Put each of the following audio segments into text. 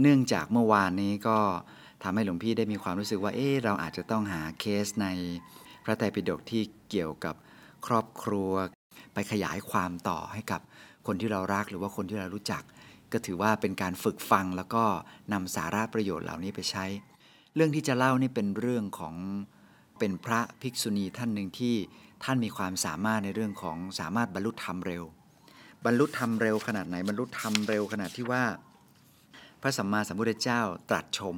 เนื่องจากเมื่อวานนี้ก็ทำให้หลวงพี่ได้มีความรู้สึกว่า เอ๊เราอาจจะต้องหาเคสในพระไตรปิฎกที่เกี่ยวกับครอบครัว ไปขยายความต่อให้กับคนที่เรารักหรือว่าคนที่เรารู้จัก ก็ถือว่าเป็นการฝึกฟังแล้วก็นำสาระประโยชน์เหล่านี้ไปใช้ เรื่องที่จะเล่านี่เป็นเรื่องของเป็นพระภิกษุณีท่านหนึ่งที่ท่านมีความสามารถในเรื่องของสามารถบรรลุธรรมเร็ว บรรลุธรรมเร็วขนาดไหนบรรลุธรรมเร็วขนาดที่ว่า ระสัมมาสัมพุทธเจ้าตรัสชม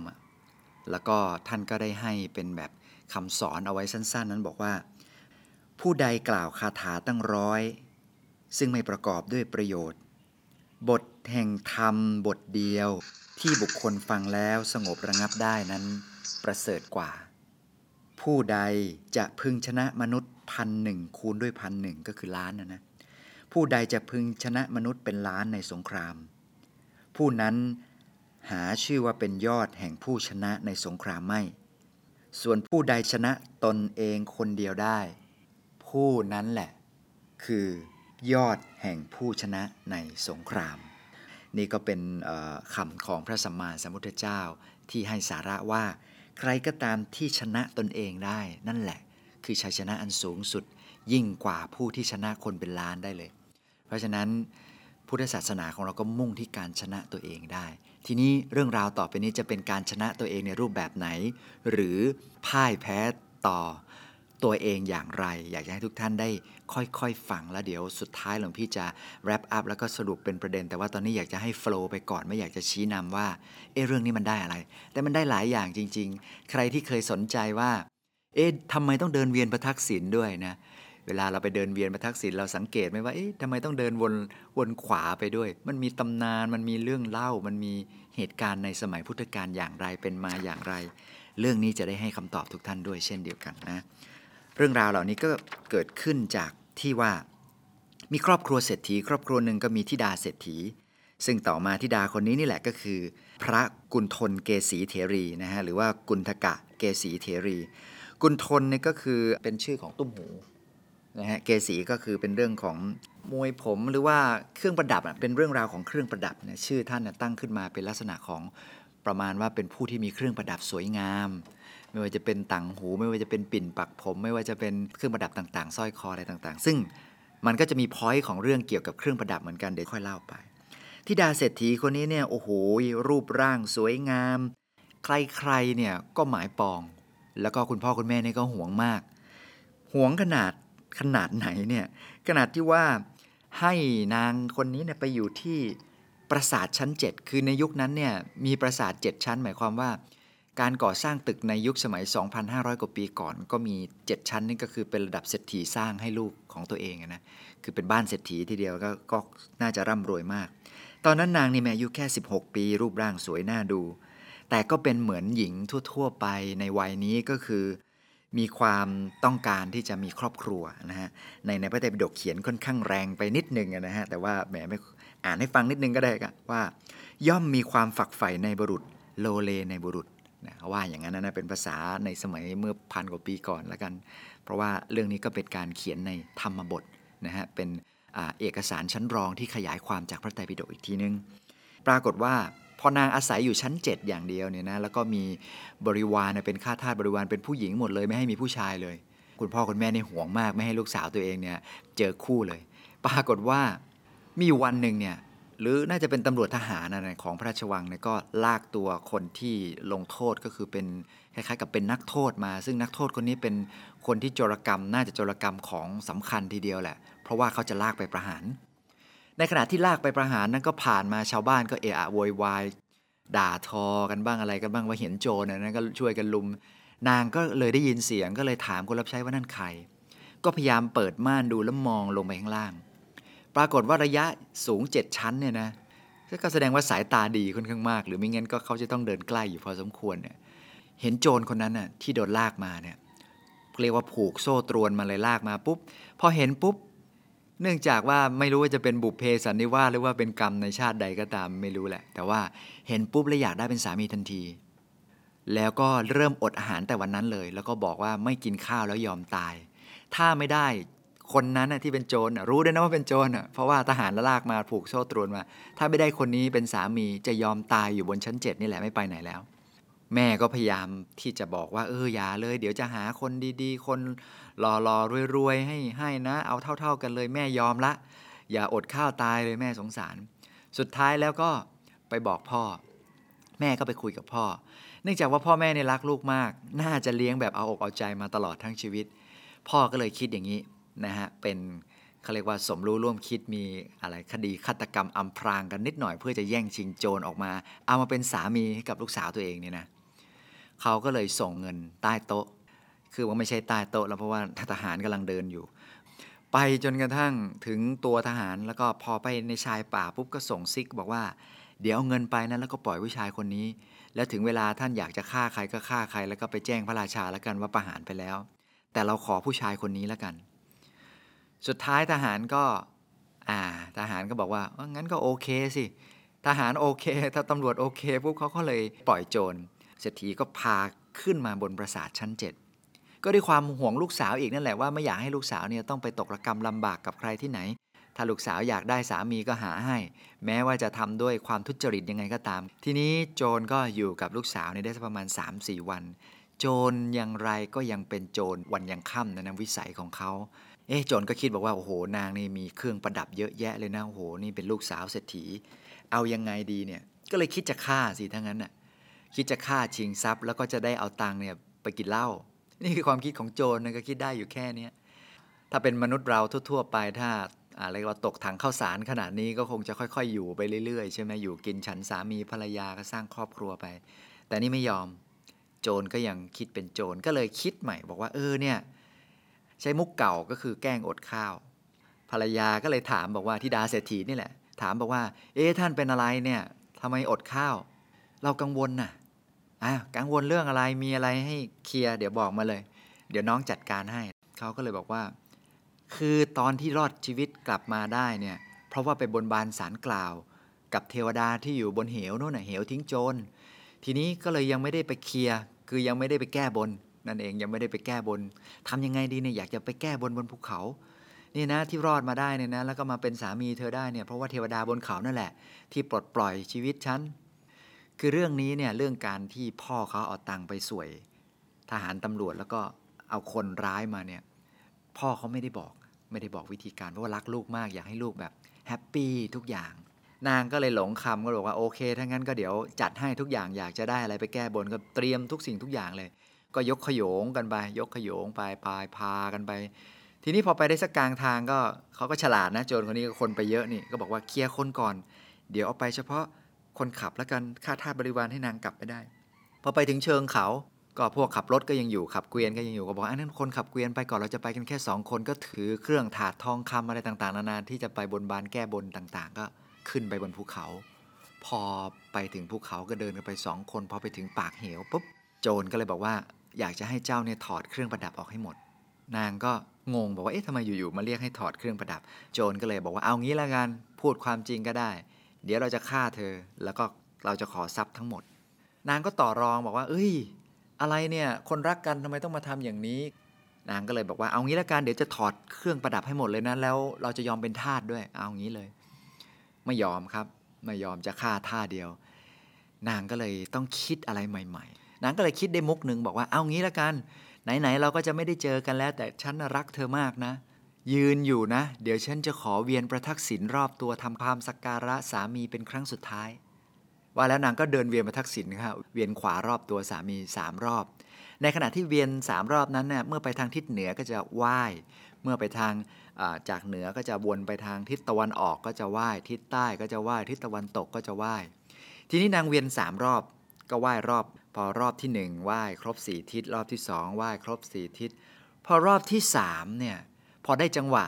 แล้วก็ท่านก็ได้ให้เป็นแบบคำสอนเอาไว้สั้น ๆ นั้นบอกว่า ผู้ใดกล่าวคาถาตั้งร้อย ซึ่งไม่ประกอบด้วยประโยชน์ บทแห่งธรรมบทเดียวที่บุคคลฟังแล้วสงบระงับได้นั้นประเสริฐกว่า ผู้ใดจะพึงชนะมนุษย์พันหนึ่งคูณด้วยพันหนึ่งก็คือล้านนะนะผู้ใดจะพึงชนะมนุษย์เป็นล้านในสงคราม ผู้นั้น หาชื่อว่าเป็นยอดแห่งผู้ชนะในสงครามไม่ ส่วนผู้ใดชนะตนเองคนเดียวได้ ผู้นั้นแหละ คือยอดแห่งผู้ชนะในสงคราม นี่ก็เป็นคำของพระสัมมาสัมพุทธเจ้าที่ให้สาระว่า ใครก็ตามที่ชนะตนเองได้ นั่นแหละ คือชัยชนะอันสูงสุดยิ่งกว่าผู้ที่ชนะคนเป็นล้านได้เลย เพราะฉะนั้น พุทธศาสนาของเราก็มุ่งที่การชนะตัวเองได้ ทีนี้เรื่องราวต่อไปนี้จะเป็นการชนะตัวเองในรูปแบบไหน หรือพ่ายแพ้ต่อตัวเองอย่างไร อยากจะให้ทุกท่านได้ค่อยๆฟังแล้วเดี๋ยวสุดท้ายหลวงพี่จะ wrap up แล้วก็สรุปเป็นประเด็น แต่ว่าตอนนี้อยากจะให้ flow ไปก่อนไม่อยากจะชี้นำว่าเอ๊ะเรื่องนี้มันได้อะไร แต่มันได้หลายอย่างจริง ๆ ใครที่เคยสนใจว่าเอ๊ะทำไมต้องเดินเวียนประทักษิณด้วยนะ เวลาเราไปเดินเวียนประทักษิณเราสังเกตไหมว่าเอ๊ะทำไมต้องเดินวนวนขวาไปด้วย มันมีตำนานมันมีเรื่องเล่า มันมีเหตุการณ์ในสมัยพุทธกาลอย่างไรเป็นมาอย่างไร เรื่องนี้จะได้ให้คำตอบทุกท่านด้วยเช่นเดียวกันนะ เรื่องราวเหล่านี้ก็เกิดขึ้นจากที่ว่า มีครอบครัวเศรษฐี ครอบครัวหนึ่งก็มีทิดาเศรษฐี ซึ่งต่อมาทิดาคนนี้นี่แหละก็คือ พระกุณฑลเกษีเถรีนะฮะหรือว่ากุณฑกะเกษีเถรี กุณฑลนี่ก็คือเป็นชื่อของตุ้มหู นะฮะเกษีก็คือเป็นเรื่องของมวยผมหรือว่าเครื่องประดับเป็นเรื่องราวของเครื่องประดับนะชื่อท่านนตั้งขึ้นมาเป็นลักษณะของประมาณว่าเป็นผู้ที่มีเครื่องประดับสวยงาม ไม่ว่าจะเป็นต่างหู ไม่ว่าจะเป็นปิ่นปักผม ไม่ว่าจะเป็นเครื่องประดับต่างๆสร้อยคออะไรต่างๆ ซึ่งมันก็จะมีพอยต์ของเรื่องเกี่ยวกับเครื่องประดับเหมือนกันเดี๋ยวค่อยเล่าไปทิดาเศรษฐีคนนี้เนี่ยโอ้โหรูปร่างสวยงาม ใครๆเนี่ยก็หมายปอง แล้วก็คุณพ่อคุณแม่นี่ก็ห่วงมากห่วงขนาด ขนาดไหนเนี่ยขนาดที่ว่าให้นางคนนี้เนี่ยไปอยู่ที่ปราสาทชั้น 7 คือในยุคนั้นเนี่ยมีปราสาท 7 ชั้น หมายความว่า การก่อสร้างตึกในยุคสมัย 2,500 กว่าปีก่อน ก็มี 7 ชั้นนี่ก็คือเป็นระดับเศรษฐีสร้างให้ลูกของตัวเองนะคือเป็นบ้านเศรษฐีทีเดียวก็กน่าจะร่ำรวยมาก ตอนนั้นนางนี่แม่อายุแค่ 16 ปี รูปร่างสวยน่าดู แต่ก็เป็นเหมือนหญิงทั่ว ๆ ไปในวัยนี้ก็คือ มีความต้องการที่จะมีครอบครัวนะฮะในในพระไตรปิฎกเขียนค่อนข้างแรงไปนิดนึงนะฮะแต่ว่าแหมไม่อ่านให้ฟังนิดนึงก็ได้กว่า ย่อมมีความฝักใฝ่ในบุรุษโลเลในบุรุษนะว่าอย่างนั้นนะเป็นภาษาในสมัยเมื่อพันกว่าปีก่อนแล้วกัน เพราะว่าเรื่องนี้ก็เป็นการเขียนในธรรมบทนะฮะเป็นเอกสารชั้นรองที่ขยายความจากพระไตรปิฎกอีกทีนึง ปรากฏว่า พอนางอาศัยอยู่ชั้น 7 อย่างเดียวเนี่ยนะแล้วก็มีบริวารเป็นข้าทาสบริวารเป็นผู้หญิงหมดเลยไม่ให้มีผู้ชายเลย คุณพ่อคุณแม่นี่ห่วงมากไม่ให้ลูกสาวตัวเองเนี่ยเจอคู่เลย ปรากฏว่ามีวันหนึ่งเนี่ยหรือน่าจะเป็นตำรวจทหารนะของพระราชวังเนี่ยก็ลากตัวคนที่ลงโทษก็คือเป็นคล้ายๆกับเป็นนักโทษมา ซึ่งนักโทษคนนี้เป็นคนที่โจรกรรม น่าจะโจรกรรมของสำคัญทีเดียวแหละ เพราะว่าเขาจะลากไปประหาร ในขณะที่ลากไปประหารนั้นก็ผ่านมาชาวบ้านก็เอะอะโวยวายด่าทอกันบ้างอะไรกันบ้างว่าเห็นโจรนั้นก็ช่วยกันลุม นางก็เลยได้ยินเสียงก็เลยถามคนรับใช้ว่านั่นใคร ก็พยายามเปิดม่านดูแล้วมองลงไปข้างล่าง ปรากฏว่าระยะสูงเจ็ดชั้นเนี่ยนะก็แสดงว่าสายตาดีค่อนข้างมาก หรือไม่งั้นก็เขาจะต้องเดินใกล้อยู่พอสมควรเนี่ยเห็นโจรคนนั้นน่ะที่โดนลากมาเนี่ยเรียกว่าผูกโซ่ตรวนมาเลยลากมาปุ๊บพอเห็นปุ๊บ เนื่องจากว่าไม่รู้ว่าจะเป็นบุพเพสันนิวาสหรือว่าเป็นกรรมในชาติใดก็ตามไม่รู้แหละ แต่ว่าเห็นปุ๊บแล้วอยากได้เป็นสามีทันที แล้วก็เริ่มอดอาหารแต่วันนั้นเลย แล้วก็บอกว่าไม่กินข้าวแล้วยอมตาย ถ้าไม่ได้คนนั้นที่เป็นโจรรู้ด้วยนะว่าเป็นโจรเพราะว่าทหารละลากมาผูกโซ่ตรวนมา ถ้าไม่ได้คนนี้เป็นสามีจะยอมตายอยู่บนชั้นเจ็ดนี่แหละไม่ไปไหนแล้ว แม่ก็พยายามที่จะบอกว่าเอออย่าเลย เดี๋ยวจะหาคนดีๆ คนหล่อๆรวยๆให้ให้นะ เอาเท่า ๆกันเลยแม่ยอมละ อย่าอดข้าวตายเลยแม่สงสาร สุดท้ายแล้วก็ไปบอกพ่อ แม่ก็ไปคุยกับพ่อ เนื่องจากว่าพ่อแม่เนี่ยรักลูกมาก น่าจะเลี้ยงแบบเอาอกเอาใจมาตลอดทั้งชีวิต พ่อก็เลยคิดอย่างนี้นะฮะเป็นเขาเรียกว่าสมรู้ร่วมคิดมีอะไรคดีฆาตกรรมอำพรางกันนิดหน่อยเพื่อจะแย่งชิงโจรออกมา เอามาเป็นสามีให้กับลูกสาวตัวเองเนี่ยนะ เขาก็เลยส่งเงินใต้โต๊ะ คือว่าไม่ใช่ใต้โต๊ะแล้วเพราะว่าทหารกำลังเดินอยู่ ไปจนกระทั่งถึงตัวทหารแล้วก็พอไปในชายป่าปุ๊บก็ส่งซิกบอกว่าเดี๋ยวเอาเงินไปนะแล้วก็ปล่อยผู้ชายคนนี้ แล้วถึงเวลาท่านอยากจะฆ่าใครก็ฆ่าใคร แล้วก็ไปแจ้งพระราชาแล้วกันว่าประหารไปแล้ว แต่เราขอผู้ชายคนนี้แล้วกัน สุดท้ายทหารก็ อ่า ทหารก็บอกว่างั้นก็โอเคสิทหารโอเค ถ้าตำรวจโอเคปุ๊บเขาก็เลยปล่อยโจร เศรษฐีก็พาขึ้นมาบนปราสาทชั้นเจ็ดก็ด้วยความห่วงลูกสาวอีกนั่นแหละว่าไม่อยากให้ลูกสาวเนี่ยต้องไปตกระกรรมลำบากกับใครที่ไหน ถ้าลูกสาวอยากได้สามีก็หาให้ แม้ว่าจะทำด้วยความทุจริตยังไงก็ตาม ทีนี้โจรก็อยู่กับลูกสาวในได้สักประมาณ 3-4 วัน โจรอย่างไรก็ยังเป็นโจรวันยังค่ำนะนะวิสัยของเขาเอ๊ะโจรก็คิดบอกว่าโอ้โหนางนี่มีเครื่องประดับเยอะแยะเลยนะโอ้โหนี่เป็นลูกสาวเศรษฐี เอายังไงดีเนี่ยก็เลยคิดจะฆ่าสิทั้งนั้นน่ะ คิดจะฆ่าชิงทรัพย์ แล้วก็จะได้เอาตังค์เนี่ยไปกินเหล้านี่คือความคิดของโจรนะก็คิดได้อยู่แค่นี้ถ้าเป็นมนุษย์เราทั่ว ๆ ไปถ้าอะไรว่าตกถังข้าวสารขนาดนี้ก็คงจะค่อย ๆ อยู่ไปเรื่อยๆใช่ไหมอยู่กินฉันสามีภรรยาก็สร้างครอบครัวไป แต่นี่ไม่ยอมโจรก็ยังคิดเป็นโจรก็เลยคิดใหม่บอกว่าเออเนี่ยใช้มุกเก่าก็คือแกล้งอดข้าว ภรรยาก็เลยถามบอกว่าที่ดาเศรษฐีนี่แหละ ถามบอกว่า เอ๊ะท่านเป็นอะไรเนี่ยทำไมอดข้าว เรากังวลน่ะอะกังวลเรื่องอะไรมีอะไรให้เคลียร์เดี๋ยวบอกมาเลย เดี๋ยวน้องจัดการให้ เขาก็เลยบอกว่า คือตอนที่รอดชีวิตกลับมาได้เนี่ยเพราะว่าไปบนบานสารกล่าว กับเทวดาที่อยู่บนเหวโน่นน่ะเหวทิ้งโจรทีนี้ก็เลยยังไม่ได้ไปเคลียร์คือยังไม่ได้ไปแก้บนนั่นเองยังไม่ได้ไปแก้บนทำยังไงดีเนี่ยอยากจะไปแก้บนบนภูเขานี่นะที่รอดมาได้เนี่ยนะแล้วก็มาเป็นสามีเธอได้เนี่ยเพราะว่าเทวดาบนเขานั่นแหละ ที่ปลดปล่อยชีวิตฉัน คือเรื่องนี้เนี่ยเรื่องการที่พ่อเขาเอาตังไปสวย ทหารตำรวจแล้วก็เอาคนร้ายมาเนี่ยพ่อเขาไม่ได้บอกไม่ได้บอกวิธีการเพราะว่ารักลูกมากอยากให้ลูกแบบแฮปปี้ทุกอย่าง นางก็เลยหลงคำก็บอกว่าโอเคถ้างั้นก็เดี๋ยวจัดให้ทุกอย่างอยากจะได้อะไรไปแก้บนก็เตรียมทุกสิ่งทุกอย่างเลย ก็ยกขโยงกันไป ยกขโยงไปพายพากันไป ทีนี้พอไปได้สักกลางทางก็เขาก็ฉลาดนะโจรคนนี้ก็คนไปเยอะนี่ก็บอกว่าเคลียร์คนก่อน เดี๋ยวเอาไปเฉพาะ คนขับแล้วกันค่าทาสบริวารให้นางกลับไปได้ พอไปถึงเชิงเขา ก็พวกขับรถก็ยังอยู่ขับเกวียนก็ยังอยู่ก็บอกอันนั้นคนขับเกวียนไปก่อนเราจะไปกันแค่สองคนก็ถือเครื่องถาดทองคำอะไรต่างๆนานาที่จะไปบนบานแก้บนต่างๆ ก็ขึ้นไปบนภูเขา พอไปถึงภูเขาก็เดินกันไปสองคนพอไปถึงปากเหวปุ๊บโจรก็เลยบอกว่าอยากจะให้เจ้าเนี่ยถอดเครื่องประดับออกให้หมด นางก็งงบอกว่าเอ๊ะทำไมอยู่ๆมาเรียกให้ถอดเครื่องประดับ โจรก็เลยบอกว่าเอางี้ละกันพูดความจริงก็ได้ เดี๋ยวเราจะฆ่าเธอ แล้วก็เราจะขอทรัพย์ทั้งหมด นางก็ต่อรองบอกว่า เอ้ย อะไรเนี่ยคนรักกันทำไมต้องมาทำอย่างนี้ นางก็เลยบอกว่าเอางี้ละกันเดี๋ยวจะถอดเครื่องประดับให้หมดเลยนะแล้วเราจะยอมเป็นทาสด้วย เอางี้เลย ไม่ยอมครับ ไม่ยอมจะฆ่าท่าเดียว นางก็เลยต้องคิดอะไรใหม่ ๆ นางก็เลยคิดได้มุกหนึ่งบอกว่าเอางี้ละกัน ไหนๆเราก็จะไม่ได้เจอกันแล้ว แต่ฉันรักเธอมากนะ ยืนอยู่นะ เดี๋ยวฉันจะขอเวียนประทักษิณรอบตัวทำความสักการะสามีเป็นครั้งสุดท้าย ว่าแล้วนางก็เดินเวียนประทักษิณครับเวียนขวารอบตัวสามีสามรอบ ในขณะที่เวียนสามรอบนั้นเนี่ยเมื่อไปทางทิศเหนือก็จะไหว้เมื่อไปทางจากเหนือก็จะวนไปทางทิศตะวันออกก็จะไหว้ทิศใต้ก็จะไหว้ทิศตะวันตกก็จะไหว้ทีนี้นางเวียนสามรอบก็ไหว้รอบ พอรอบที่หนึ่งไหว้ครบสี่ทิศรอบที่สองไหว้ครบสี่ทิศ พอรอบที่สามเนี่ย พอได้จังหวะ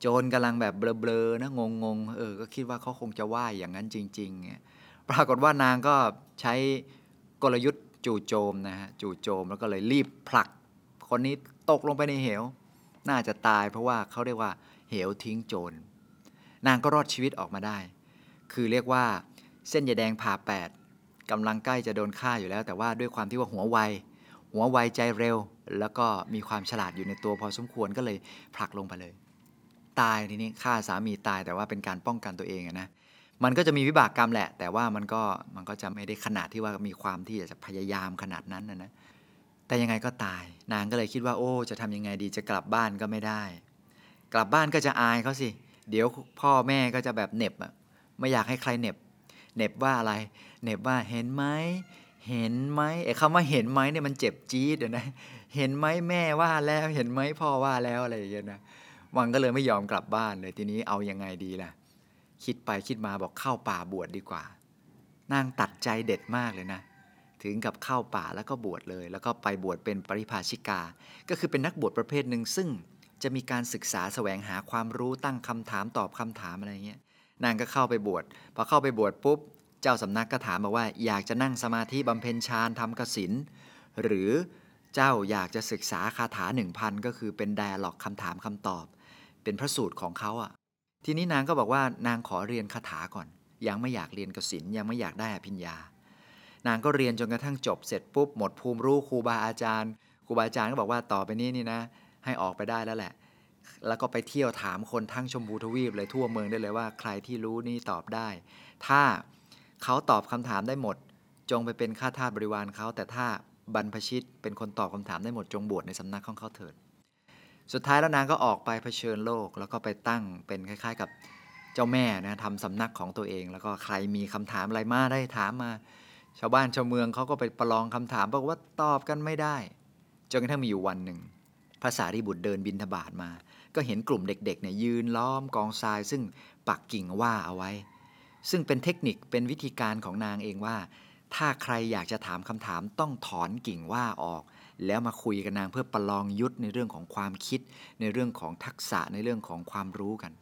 โจรกำลังแบบเบลอๆนะงงๆเออก็คิดว่าเขาคงจะไหวอย่างนั้นจริงๆเนี่ยปรากฏว่านางก็ใช้กลยุทธ์จู่โจมนะฮะจู่โจมแล้วก็เลยรีบผลัก คนนี้ตกลงไปในเหว น่าจะตายเพราะว่าเขาเรียกว่า เหวทิ้งโจร นางก็รอดชีวิตออกมาได้ คือเรียกว่าเส้นยาแดงผ่าแปดกำลังใกล้จะโดนฆ่าอยู่แล้ว แต่ว่าด้วยความที่ว่าหัวไว หัวไวใจเร็ว แล้วก็มีความฉลาดอยู่ในตัวพอสมควรก็เลยผลักลงไปเลย ตายทีนี้ฆ่าสามีตายแต่ว่าเป็นการป้องกันตัวเองนะมันก็จะมีวิบากกรรมแหละ แต่ว่ามันก็มันก็จะไม่ได้ขนาดที่ว่ามีความที่จะพยายามขนาดนั้นนะนะแต่ยังไงก็ตาย นางก็เลยคิดว่า โอ้ จะทำยังไงดีจะกลับบ้านก็ไม่ได้ กลับบ้านก็จะอายเขาสิ เดี๋ยวพ่อแม่ก็จะแบบเน็บอะไม่อยากให้ใครเน็บ เน็บว่าอะไร เน็บว่าเห็นไหม เห็นไหมไอ้คำว่าเห็นไหมเนี่ยมันเจ็บจี๊ดนะ เห็นไหมแม่ว่าแล้วเห็นไหมพ่อว่าแล้วอะไรอย่างเงี้ยนะวังก็เลยไม่ยอมกลับบ้านเลยทีนี้เอายังไงดีล่ะ คิดไปคิดมาบอกเข้าป่าบวชดดีกว่านางตัดใจเด็ดมากเลยนะ ถึงกับเข้าป่าแล้วก็บวชเลย แล้วก็ไปบวชเป็นปริภาชิกา ก็คือเป็นนักบวชประเภทหนึ่งซึ่งจะมีการศึกษาแสวงหาความรู้ตั้งคำถามตอบคำถามอะไรเงี้ยนางก็เข้าไปบวชพอเข้าไปบวชปุ๊บ เจ้าสำนักก็ถามบอกว่า อยากจะนั่งสมาธิบำเพ็ญฌานทำกสินหรือเจ้าอยากจะศึกษาคาถาหนึ่งพันก็คือเป็นไดอะล็อกคำถามคำตอบ เป็นพระสูตรของเขาอะ่ะ ทีนี้นางก็บอกว่านางขอเรียนคาถาก่อน ยังไม่อยากเรียนกสินยังไม่อยากได้อภิญญา นางก็เรียนจนกระทั่งจบเสร็จปุ๊บหมดภูมิรู้ครูบาอาจารย์ครูบาอาจารย์ก็บอกว่าต่อไปนี้นี่นะ ให้ออกไปได้แล้วแหละ แล้วก็ไปเที่ยวถามคนทั้งชมพูทวีปเลยทั่วเมืองได้เลยว่า ใครที่รู้นี่ตอบได้ ถ้า เขาตอบคำถามได้หมด จงไปเป็นข้าทาสบริวารเขาแต่ถ้าบรรพชิตเป็นคนตอบคำถามได้หมดจงบวชในสำนักของเขาเถิด สุดท้ายแล้วนางก็ออกไปเผชิญโลก แล้วก็ไปตั้งเป็นคล้าย ๆ กับเจ้าแม่นะทำสำนักของตัวเอง แล้วก็ใครมีคำถามอะไรมาได้ถามมา ชาวบ้านชาวเมืองเขาก็ไปประลองคำถามบอกว่าตอบกันไม่ได้จนกระทั่งมีอยู่วันหนึ่งพระสารีบุตรเดินบินทบาทมา ก็เห็นกลุ่มเด็กๆเนี่ยยืนล้อมกองทรายซึ่งปักกิ่งว่าเอาไว้ ซึ่งเป็นเทคนิคเป็นวิธีการของนางเองว่า ถ้าใครอยากจะถามคำถามต้องถอนกิ่งว่าออก แล้วมาคุยกับนางเพื่อประลองยุทธในเรื่องของความคิด ในเรื่องของทักษะในเรื่องของความรู้กัน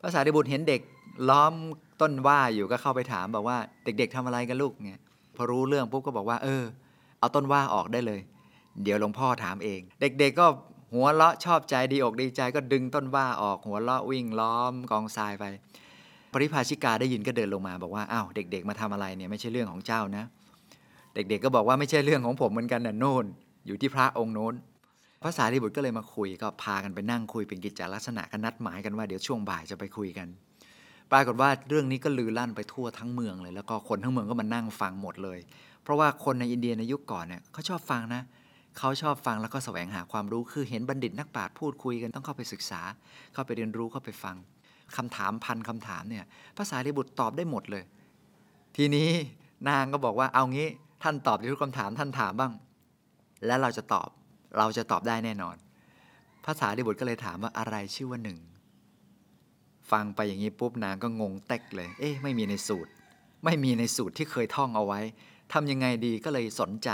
ภาษาดิบุตรเห็นเด็กล้อมต้นว่าอยู่ก็เข้าไปถามบอกว่า เด็กๆทำอะไรกันลูกเนี่ยพอรู้เรื่องปุ๊บก็บอกว่า เออ เอาต้นว่าออกได้เลย เดี๋ยวหลวงพ่อถามเอง เด็ก ๆก็หัวเราะชอบใจดีอกดีใจก็ดึงต้นว่าออกหัวเราะวิ่งล้อมกองทรายไป ปริภาชิกาได้ยินก็เดินลงมาบอกว่าอ้าวเด็ก ๆ มาทำอะไรเนี่ยไม่ใช่เรื่องของเจ้านะ เด็กๆก็บอกว่าไม่ใช่เรื่องของผมเหมือนกันนะโน่น อยู่ที่พระองค์โน้นพระสารีบุตรก็เลยมาคุยก็พากันไปนั่งคุยเป็นกิจจลักษณะกันนัดหมายกันว่าเดี๋ยวช่วงบ่ายจะไปคุยกัน ปรากฏว่าเรื่องนี้ก็ลือลั่นไปทั่วทั้งเมืองเลย แล้วก็คนทั้งเมืองก็มานั่งฟังหมดเลย เพราะว่าคนในอินเดียในยุคก่อนเนี่ยเขาชอบฟังนะเขาชอบฟังแล้วก็แสวงหาความรู้คือเห็นบัณฑิตนักปราชญ์พูดคุยกันต้องเข้าไปศึกษา เข้าไปเรียนรู้เข้าไปฟัง คำถามพันคำถามเนี่ยภาษาริบุตรตอบได้หมดเลย ทีนี้นางก็บอกว่าเอางี้ท่านตอบทุกคำถามท่านถามบ้าง แล้วเราจะตอบเราจะตอบได้แน่นอนภาษาริบุตรก็เลยถามว่าอะไรชื่อว่าหนึ่งฟังไปอย่างนี้ปุ๊บนางก็งงเต็กเลย เอ๊ะไม่มีในสูตร ไม่มีในสูตรที่เคยท่องเอาไว้ทำยังไงดีก็เลยสนใจ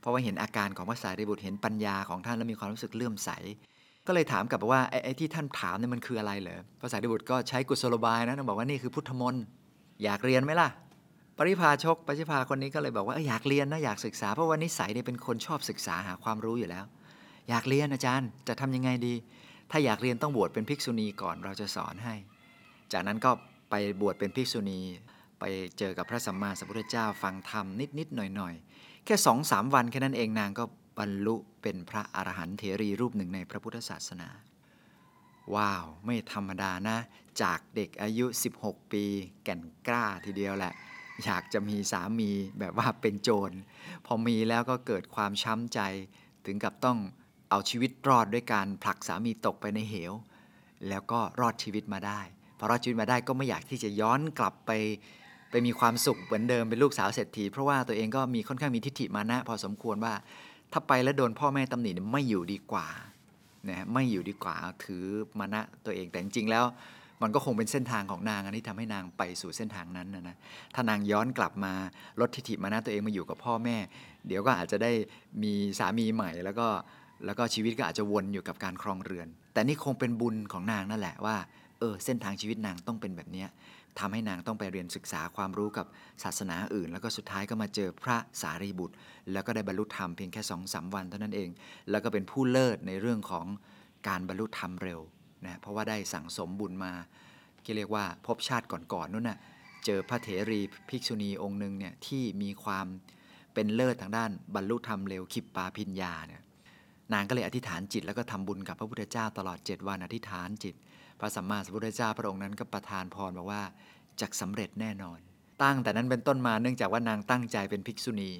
เพราะว่าเห็นอาการของภาษาริบุตรเห็นปัญญาของท่านแล้วมีความรู้สึกเลื่อมใส ก็เลยถามกลับว่าไอ้ที่ท่านถามเนี่ยมันคืออะไรเหรอภาษาริบุตรก็ใช้กุศโลบายนะบอกว่านี่คือพุทธมนต์อยากเรียนไหมล่ะ ปริพาชกปริพาคนนี้ก็เลยบอกว่าอยากเรียนนะอยากศึกษาเพราะว่านิสัยเนี่ยเป็นคนชอบศึกษาหาความรู้อยู่แล้ว อยากเรียนอาจารย์จะทำยังไงดี ถ้าอยากเรียนต้องบวชเป็นภิกษุณีก่อนเราจะสอนให้ จากนั้นก็ไปบวชเป็นภิกษุณี ไปเจอกับพระสัมมาสัมพุทธเจ้าฟังธรรมนิดๆหน่อยๆแค่สองสามวันแค่นั้นเองนางก็ บรรลุเป็นพระอรหันต์เถรีรูปหนึ่งในพระพุทธศาสนา ว้าว ไม่ธรรมดานะ จากเด็กอายุ 16 ปี แก่นกล้าทีเดียวแหละ อยากจะมีสามีแบบว่าเป็นโจร พอมีแล้วก็เกิดความช้ำใจ ถึงกับต้องเอาชีวิตรอดด้วยการผลักสามีตกไปในเหว แล้วก็รอดชีวิตมาได้ พอรอดชีวิตมาได้ก็ไม่อยากที่จะย้อนกลับไปไปมีความสุขเหมือนเดิมเป็นลูกสาวเศรษฐีเพราะว่าตัวเองก็มีค่อนข้างมีทิฏฐิมานะ พอสมควรว่า ถ้าไปแล้วโดนพ่อแม่ตำหนิไม่อยู่ดีกว่านะไม่อยู่ดีกว่าถือมานะตัวเองแต่จริงๆแล้วมันก็คงเป็นเส้นทางของนางอันนี้ทำให้นางไปสู่เส้นทางนั้นนะนะถ้านางย้อนกลับมาลดทิฐิมานะตัวเองมาอยู่กับพ่อแม่ เดี๋ยวก็อาจจะได้มีสามีใหม่แล้วก็แล้วก็ชีวิตก็อาจจะวนอยู่กับการครองเรือน แต่นี่คงเป็นบุญของนางนั่นแหละว่าเออเส้นทางชีวิตนางต้องเป็นแบบนี้ ทำให้นางต้องไปเรียนศึกษาความรู้กับศาสนาอื่น แล้วก็สุดท้ายก็มาเจอพระสารีบุตร แล้วก็ได้บรรลุธรรมเพียงแค่สองสาวันเท่านั้นเอง แล้วก็เป็นผู้เลิศในเรื่องของการบรรลุธรรมเร็วนะเพราะว่าได้สั่งสมบุญมาที่เรียกว่าพบชาติก่อนๆนนู่นน่ะเจอพระเถรีภิกษุณีองค์หนึ่งเนี่ยที่มีความเป็นเลิศทางด้านบรรลุธรรมเร็วขิปปาพิญญาเนี่ยนางก็เลยอธิษฐานจิตแล้วก็ทำบุญกับพระพุทธเจ้าตลอด 7 วันอธิษฐานจิต พระสัมมาสัมพุทธเจ้าพระองค์นั้นก็ประทานพรบอกว่าจะสำเร็จแน่นอน ตั้งแต่นั้นเป็นต้นมาเนื่องจากว่านางตั้งใจเป็นภิกษุณี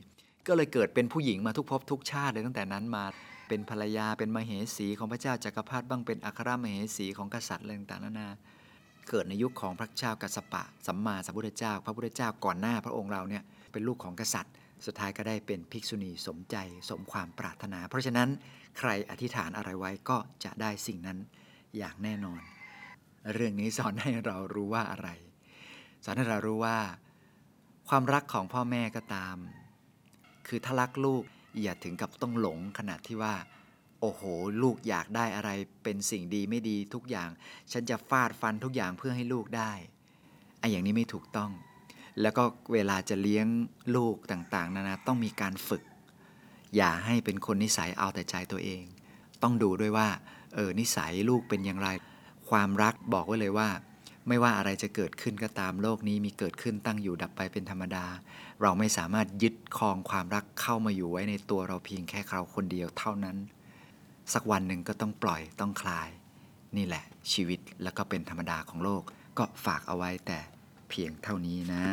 ก็เลยเกิดเป็นผู้หญิงมาทุกภพทุกชาติเลยตั้งแต่นั้นมาเป็นภรรยาเป็นมเหสีของพระเจ้าจักรพรรดิบ้างเป็นอัครมเหสีของกษัตริย์อะไรต่างๆนานาเกิดในยุคของพระเจ้ากัสปะ สัมมาสัมพุทธเจ้า พระพุทธเจ้าก่อนหน้าพระองค์เราเนี่ยเป็นลูกของกษัตริย์ สุดท้ายก็ได้เป็นภิกษุณีสมใจสมความปรารถนา เพราะฉะนั้นใครอธิษฐานอะไรไว้ก็จะได้สิ่งนั้นอย่างแน่นอน เรื่องนี้สอนให้เรารู้ว่าอะไร สอนให้เรารู้ว่า ความรักของพ่อแม่ก็ตาม คือถ้ารักลูกอย่าถึงกับต้องหลงขนาดที่ว่า โอ้โห ลูกอยากได้อะไรเป็นสิ่งดีไม่ดีทุกอย่าง ฉันจะฟาดฟันทุกอย่างเพื่อให้ลูกได้ไอ้อย่างนี้ไม่ถูกต้อง แล้วก็เวลาจะเลี้ยงลูกต่างๆนานาต้องมีการฝึก อย่าให้เป็นคนนิสัยเอาแต่ใจตัวเอง ต้องดูด้วยว่า เออนิสัยลูกเป็นอย่างไร ความรักบอกไว้เลยว่า ไม่ว่าอะไรจะเกิดขึ้นก็ตามโลกนี้มีเกิดขึ้นตั้งอยู่ดับไปเป็นธรรมดา เราไม่สามารถยึดครองความรักเข้ามาอยู่ไว้ในตัวเราเพียงแค่เราคนเดียวเท่านั้น สักวันหนึ่งก็ต้องปล่อยต้องคลาย นี่แหละ ชีวิตแล้วก็เป็นธรรมดาของโลกก็ฝากเอาไว้แต่เพียงเท่านี้นะ